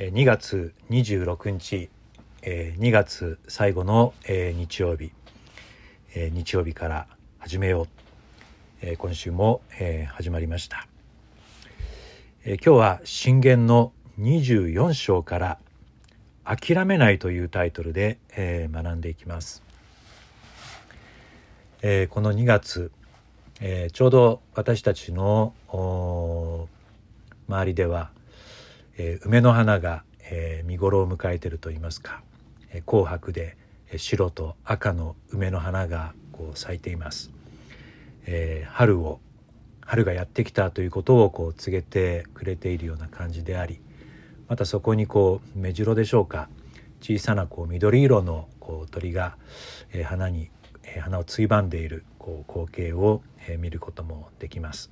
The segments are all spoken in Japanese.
2月26日2月最後の日曜日日曜日から始めよう今週も始まりました今日は信玄の24章から「諦めない」というタイトルで学んでいきます。この2月ちょうど私たちの周りではえー、梅の花が、えー、見頃を迎えているといいますか、えー、紅白で白と赤の梅の花がこう咲いています、えー、春を春がやってきたということをこう告げてくれているような感じでありまたそこにこう目白でしょうか小さなこう緑色のこう鳥が、えー、花に、えー、花をついばんでいるこう光景を、えー、見ることもできます。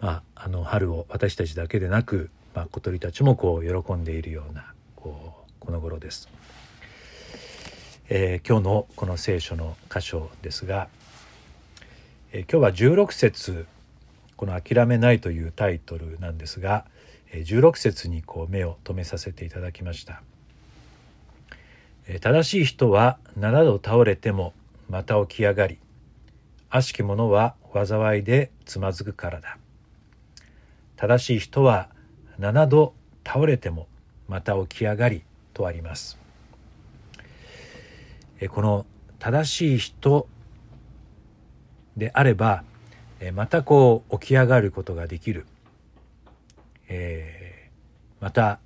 まあ、あの春を私たちだけでなくまあ、小鳥たちもこう喜んでいるようなこうこの頃です、えー、今日のこの聖書の箇所ですが、えー、今日は16節この「諦めない」というタイトルなんですが16節にこう目を留めさせていただきました。正しい人は7度倒れてもまた起き上がり悪しき者は災いでつまずくからだ正しい人は7度倒れてもまた起き上がりとあります。この正しい人であればまたこう起き上がることができる、えー、また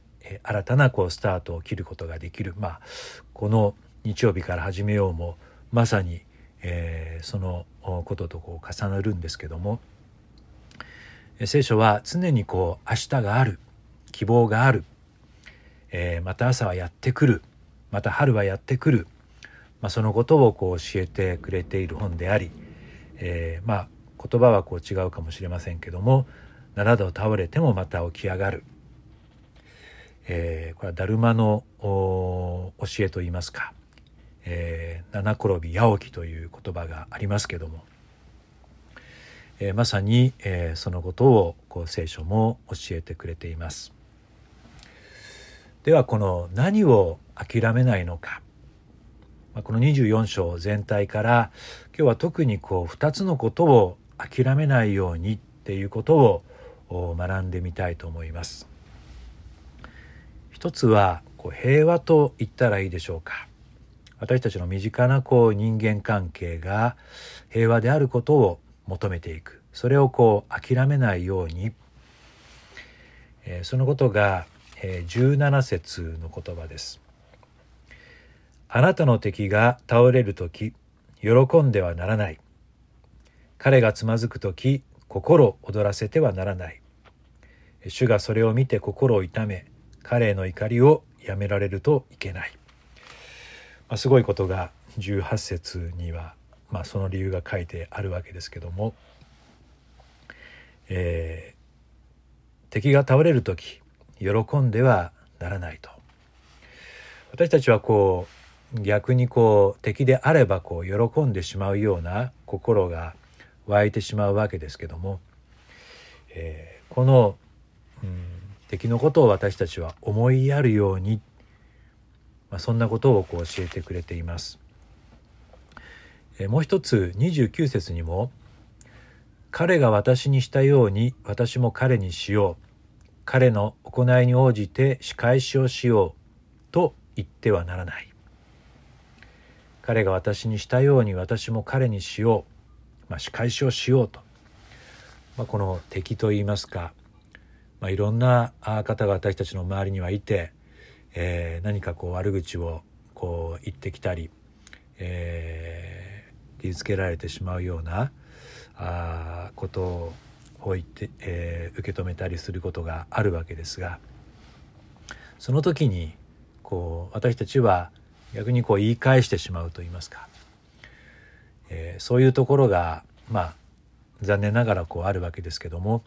新たなこうスタートを切ることができる。まあこの日曜日から始めようもまさに、えー、そのこととこう重なるんですけども聖書は常にこう明日がある。希望がある、えー、また朝はやってくる。また春はやってくる、まあ、そのことをこう教えてくれている本であり、えー、まあ言葉はこう違うかもしれませんけども7度倒れてもまた起き上がる、えー、これはダルマの教えといいますか、えー、七転び八起きという言葉がありますけども、えー、まさに、えー、そのことをこう聖書も教えてくれています。ではこの何を諦めないのかこの24章全体から今日は特にこう2つのことを諦めないようにっていうことを学んでみたいと思います。一つはこう平和と言ったらいいでしょうか。私たちの身近なこう人間関係が平和であることを求めていくそれをこう諦めないように、えー、そのことが17節の言葉です。あなたの敵が倒れる時喜んではならない。彼がつまずく時心躍らせてはならない。主がそれを見て心を痛め彼への怒りをやめられるといけない。まあ、すごいことが18節には、まあ、その理由が書いてあるわけですけども、えー、敵が倒れる時喜んではならないと私たちはこう逆にこう敵であればこう喜んでしまうような心が湧いてしまうわけですけども、えー、この、うん、敵のことを私たちは思いやるように、まあ、そんなことをこう教えてくれています。えー、もう一つ29節にも「彼が私にしたように私も彼にしよう」彼の行いに応じて仕返しをしようと言ってはならない。彼が私にしたように私も彼にしよう、まあ、仕返しをしようと、まあ、この敵といいますか、まあ、いろんな方が私たちの周りにはいて、えー、何かこう悪口をこう言ってきたり、えー、傷つけられてしまうようなあことを置いて、えー、受け止めたりすることがあるわけですがその時にこう私たちは逆にこう言い返してしまうと言いますか、えー、そういうところがまあ残念ながらこうあるわけですけども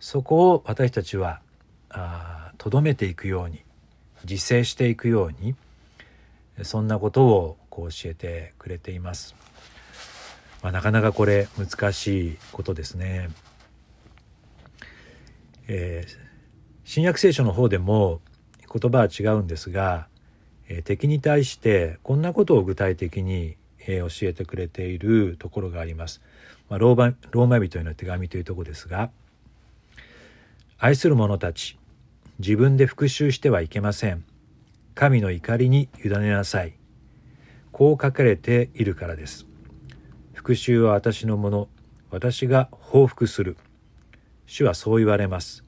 そこを私たちはとどめていくように自制していくようにそんなことをこう教えてくれています。まあ、なかなかこれ難しいことですね。えー、新約聖書の方でも言葉は違うんですが、え敵に対してこんなことを具体的に、え教えてくれているところがあります。まあ、ローマローマ人への手紙というところですが「愛する者たち自分で復讐してはいけません。神の怒りに委ねなさい。こう書かれているからです。復讐は私のもの、私が報復する。主はそう言われます。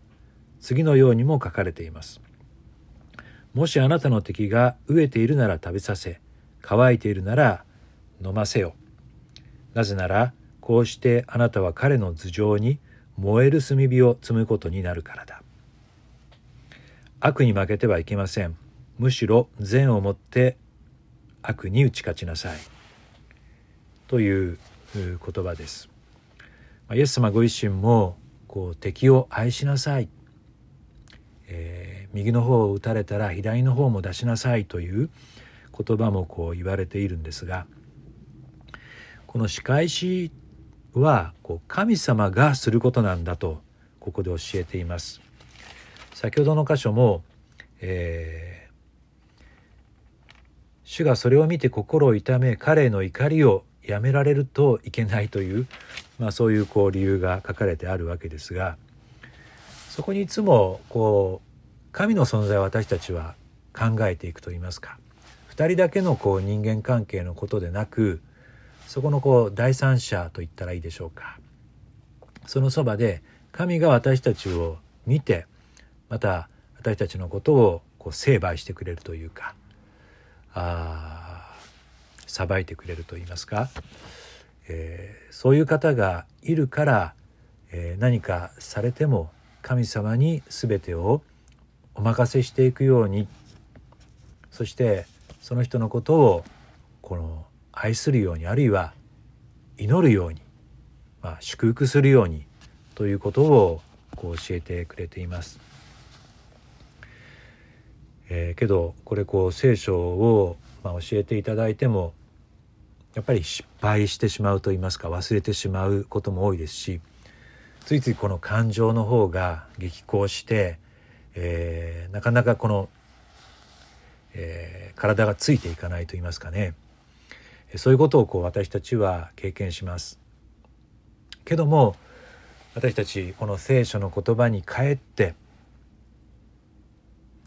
次のようにも書かれています。もしあなたの敵が飢えているなら食べさせ、乾いているなら飲ませよ。なぜなら、こうしてあなたは彼の頭上に燃える炭火を積むことになるからだ。悪に負けてはいけません。むしろ善をもって悪に打ち勝ちなさい。という言葉です。イエス様ご自身もこう敵を愛しなさい、えー、右の方を打たれたら左の方も出しなさいという言葉もこう言われているんですがこの仕返しはこう神様がすることなんだとここで教えています。先ほどの箇所も、えー、主がそれを見て心を痛め彼の怒りをやめられるといけないという、まあ、そういうこう理由が書かれてあるわけですがそこにいつもこう神の存在を私たちは考えていくといいますか2人だけのこう人間関係のことでなくそこのこう第三者と言ったらいいでしょうか。そのそばで神が私たちを見てまた私たちのことをこう成敗してくれるというかあ裁いてくれると言いますか、えー、そういう方がいるから、えー、何かされても神様に全てをお任せしていくようにそしてその人のことをこの愛するようにあるいは祈るように、まあ、祝福するようにということをこう教えてくれています。えー、けどこれこう聖書を、まあ、教えていただいてもやっぱり失敗してしまうと言いますか忘れてしまうことも多いですしついついこの感情の方が激高して、えー、なかなかこの、えー、体がついていかないと言いますかねそういうことをこう私たちは経験します。けども私たちこの聖書の言葉に帰って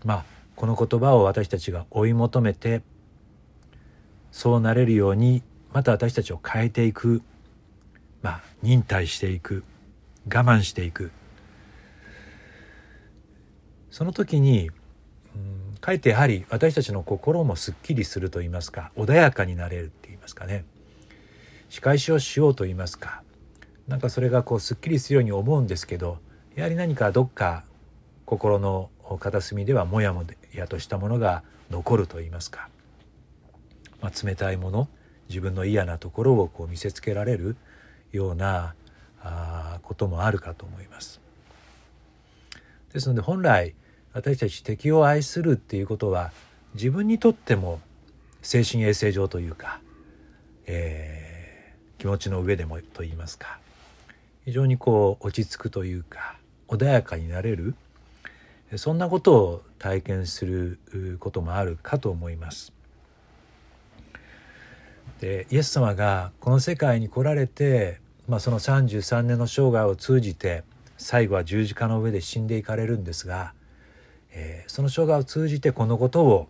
まあこの言葉を私たちが追い求めてそうなれるようにまた私たちを変えていく。まあ忍耐していく。我慢していく。その時に、うん、かえってやはり私たちの心もすっきりすると言いますか穏やかになれるって言いますかね。仕返しをしようと言いますか。なんかそれがこうすっきりするように思うんですけどやはり何かどっか心の片隅ではもやもやとしたものが残ると言いますか、まあ、冷たいもの。自分の嫌なところをこう見せつけられるようなあこともあるかと思います。ですので本来私たち敵を愛するっていうことは自分にとっても精神衛生上というか、えー、気持ちの上でもと言いますか非常にこう落ち着くというか穏やかになれるそんなことを体験することもあるかと思います。でイエス様がこの世界に来られて、まあ、その33年の生涯を通じて最後は十字架の上で死んでいかれるんですが、えー、その生涯を通じてこのことを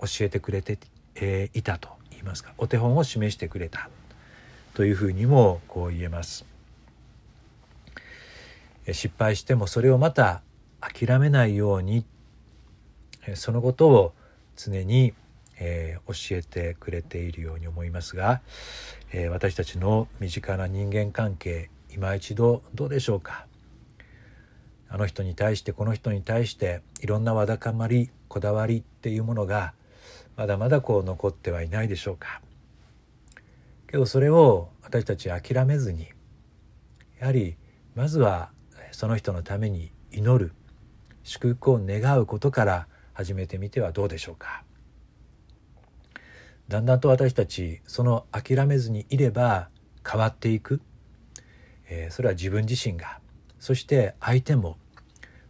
教えてくれて、えー、いたと言いますかお手本を示してくれたというふうにもこう言えます。失敗してもそれをまた諦めないようにそのことを常に、えー、教えてくれているように思いますが、えー、私たちの身近な人間関係今一度どうでしょうか？あの人に対してこの人に対していろんなわだかまりこだわりっていうものがまだまだこう残ってはいないでしょうか？けどそれを私たち諦めずにやはりまずはその人のために祈る祝福を願うことから始めてみてはどうでしょうか？だんだんと私たちその諦めずにいれば変わっていく、えー、それは自分自身が。そして相手も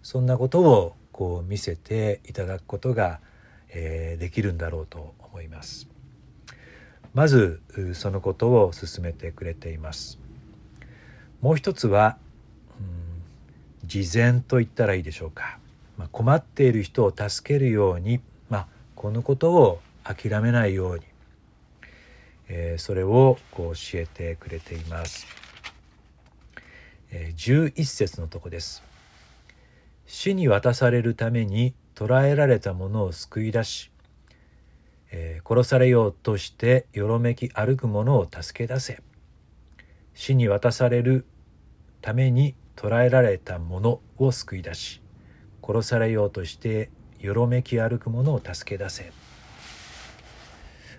そんなことをこう見せていただくことが、えー、できるんだろうと思います。まずそのことを進めてくれています。もう一つは、うん、事前と言ったらいいでしょうか、まあ、困っている人を助けるように、まあ、このことを諦めないように、えー、それをこう教えてくれています、え、11節のとこです。死に渡されるために捕らえられたものを救い出し、えー、殺されようとしてよろめき歩く者を助け出せ。死に渡されるために捕らえられたものを救い出し殺されようとしてよろめき歩く者を助け出せ。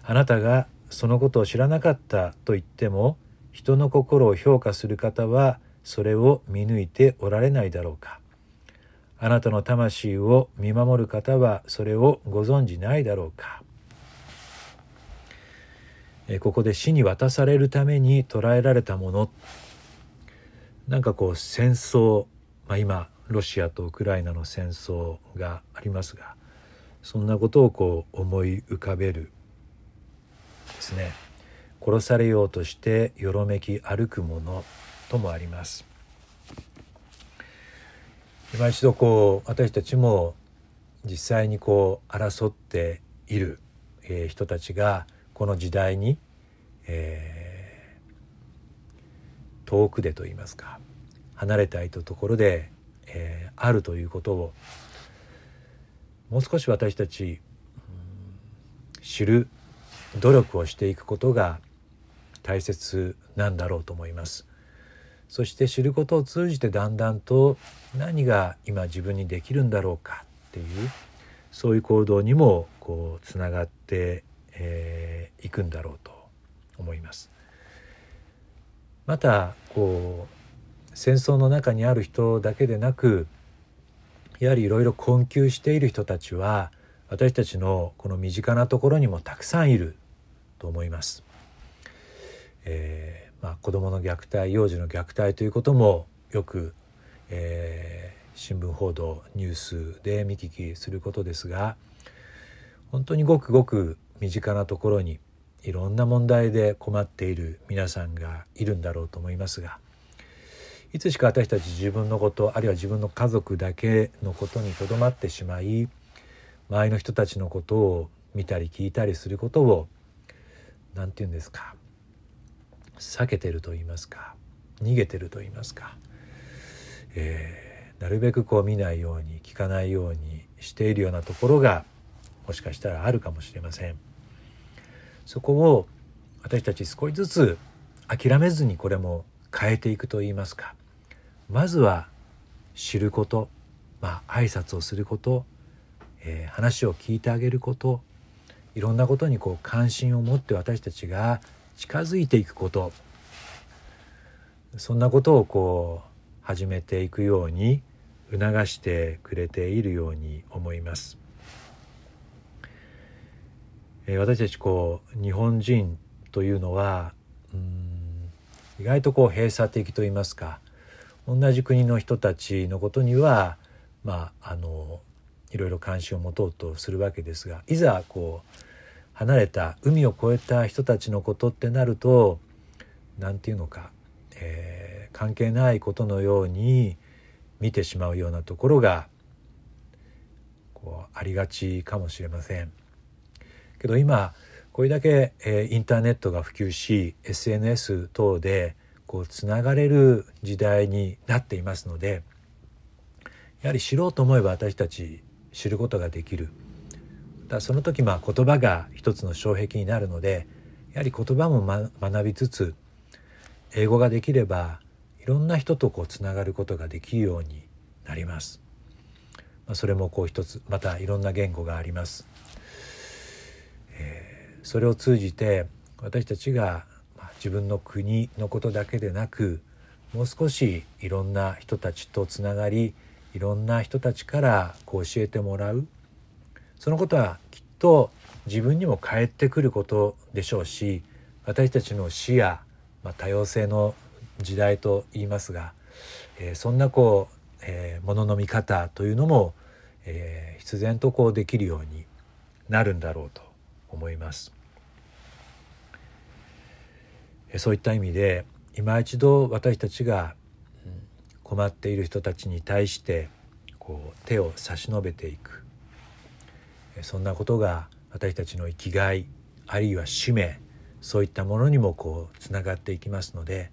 あなたがそのことを知らなかったと言っても人の心を評価する方はそれを見抜いておられないだろうか。あなたの魂を見守る方はそれをご存じないだろうか。ここで死に渡されるために捕らえられたもの。なんかこう戦争、まあ、今ロシアとウクライナの戦争がありますがそんなことをこう思い浮かべる。ですね殺されようとしてよろめき歩くものともあります。今一度こう私たちも実際にこう争っている、えー、人たちがこの時代に、えー、遠くでといいますか離れたいとところで、えー、あるということをもう少し私たち、知る努力をしていくことが大切なんだろうと思います。そして知ることを通じてだんだんと何が今自分にできるんだろうかっていうそういう行動にもこうつながってい、えー、くんだろうと思います。またこう戦争の中にある人だけでなくやはりいろいろ困窮している人たちは私たちのこの身近なところにもたくさんいると思います。えーまあ、子どもの虐待幼児の虐待ということもよく、えー、新聞報道ニュースで見聞きすることですが本当にごくごく身近なところにいろんな問題で困っている皆さんがいるんだろうと思いますがいつしか私たち自分のことあるいは自分の家族だけのことにとどまってしまい周りの人たちのことを見たり聞いたりすることを何て言うんですか？避けてると言いますか？逃げてると言いますか、えー、なるべくこう見ないように聞かないようにしているようなところがもしかしたらあるかもしれません。そこを私たち少しずつ諦めずにこれも変えていくと言いますか。まずは知ることまあ挨拶をすること、えー、話を聞いてあげることいろんなことにこう関心を持って私たちが近づいていくことそんなことをこう始めていくように促してくれているように思います。え私たちこう日本人というのはうん意外とこう閉鎖的と言いますか同じ国の人たちのことにはまああのいろいろ関心を持とうとするわけですがいざこう離れた海を越えた人たちのことってなると何て言うのか、えー、関係ないことのように見てしまうようなところがこうありがちかもしれません。けど今これだけ、えー、インターネットが普及し SNS 等でこうつながれる時代になっていますのでやはり知ろうと思えば私たち知ることができる。だその時まあ言葉が一つの障壁になるのでやはり言葉も、ま、学びつつ英語ができればいろんな人とこうつながることができるようになります。まあ、それもこう一つまたいろんな言語があります。えー、それを通じて私たちが、まあ、自分の国のことだけでなくもう少しいろんな人たちとつながりいろんな人たちからこう教えてもらうそのことはきっと自分にも返ってくることでしょうし私たちの視野、まあ、多様性の時代と言いますが、えー、そんなこう、えー、ものの見方というのも、えー、必然とこうできるようになるんだろうと思います。そういった意味で今一度私たちが困っている人たちに対してこう手を差し伸べていくそんなことが私たちの生きがいあるいは使命そういったものにもこうつながっていきますので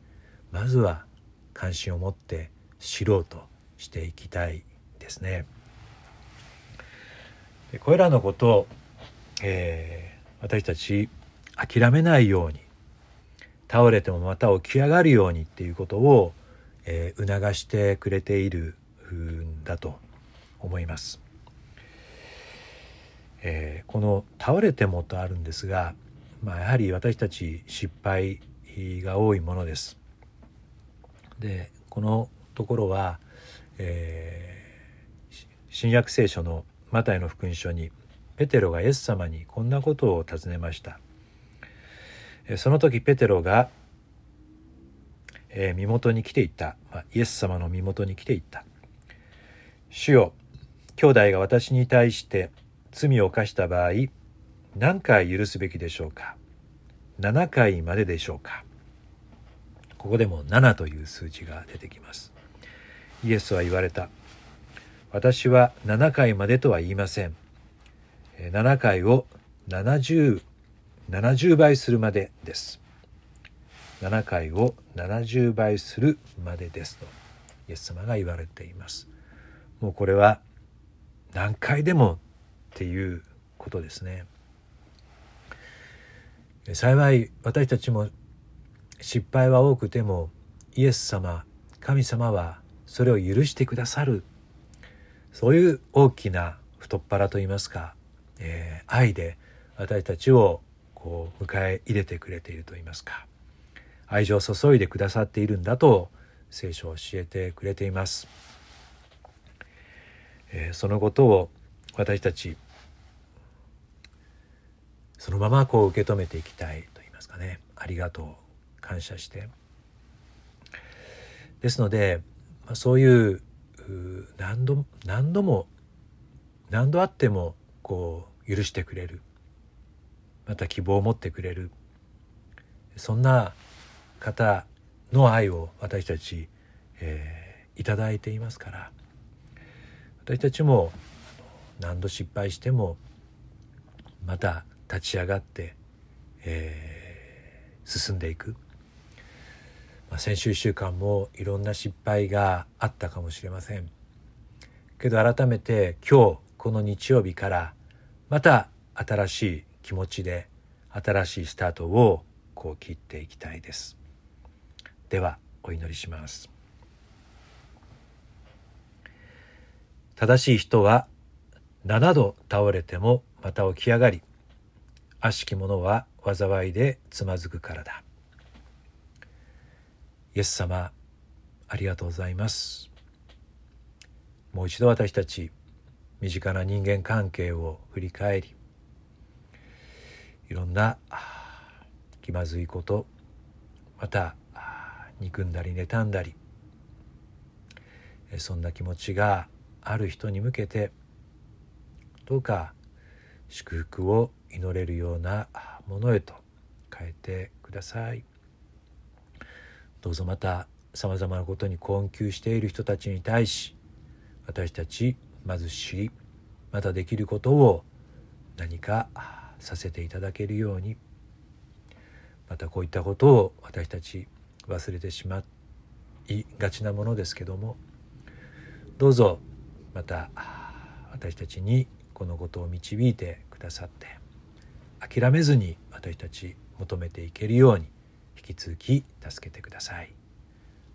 まずは関心を持って知ろうとしていきたいですね。でこれらのことを、えー、私たち諦めないように倒れてもまた起き上がるようにっていうことを、えー、促してくれているんだと思います。えー、この「倒れても」とあるんですが、まあ、やはり私たち失敗が多いものです。でこのところは、えー、新約聖書のマタイの福音書にペテロがイエス様にこんなことを尋ねました。その時ペテロが、え、身元に来ていった、まあ、イエス様の身元に来ていった「主よ兄弟が私に対して罪を犯した場合何回許すべきでしょうか？7回まででしょうか？ここでも7という数字が出てきます。イエスは言われた。私は7回までとは言いません。7回を70 70倍するまでです。7回を70倍するまでですとイエス様が言われています。もうこれは何回でもっていうことですね。幸い私たちも失敗は多くてもイエス様神様はそれを許してくださるそういう大きな太っ腹といいますか、えー、愛で私たちをこう迎え入れてくれていると言いますか愛情を注いでくださっているんだと聖書を教えてくれています、えー、そのことを私たちそのままこう受け止めていきたいと言いますかね。ありがとう感謝して。ですので、そういう何度何度も何度あってもこう許してくれる。また希望を持ってくれる。そんな方の愛を私たち、えー、いただいていますから私たちも何度失敗してもまた立ち上がって、えー、進んでいく、まあ、先週1週間もいろんな失敗があったかもしれません。けど改めて今日この日曜日からまた新しい気持ちで新しいスタートをこう切っていきたいです。ではお祈りします。正しい人は7度倒れてもまた起き上がり悪しき者は災いでつまずくからだ。イエス様ありがとうございます。もう一度私たち身近な人間関係を振り返りいろんな気まずいことまた憎んだり妬んだり。そんな気持ちがある人に向けてどうか祝福を祈れるようなものへと変えてください。どうぞまたさまざまなことに困窮している人たちに対し私たちまず知りまたできることを何かさせていただけるように。またこういったことを私たち忘れてしまいがちなものですけどもどうぞまた私たちにこのことを導いてくださって諦めずに私たち求めていけるように引き続き助けてください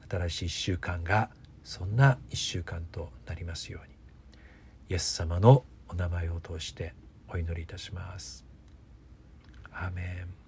新しい1週間がそんな1週間となりますようにイエス様のお名前を通してお祈りいたします。アーメン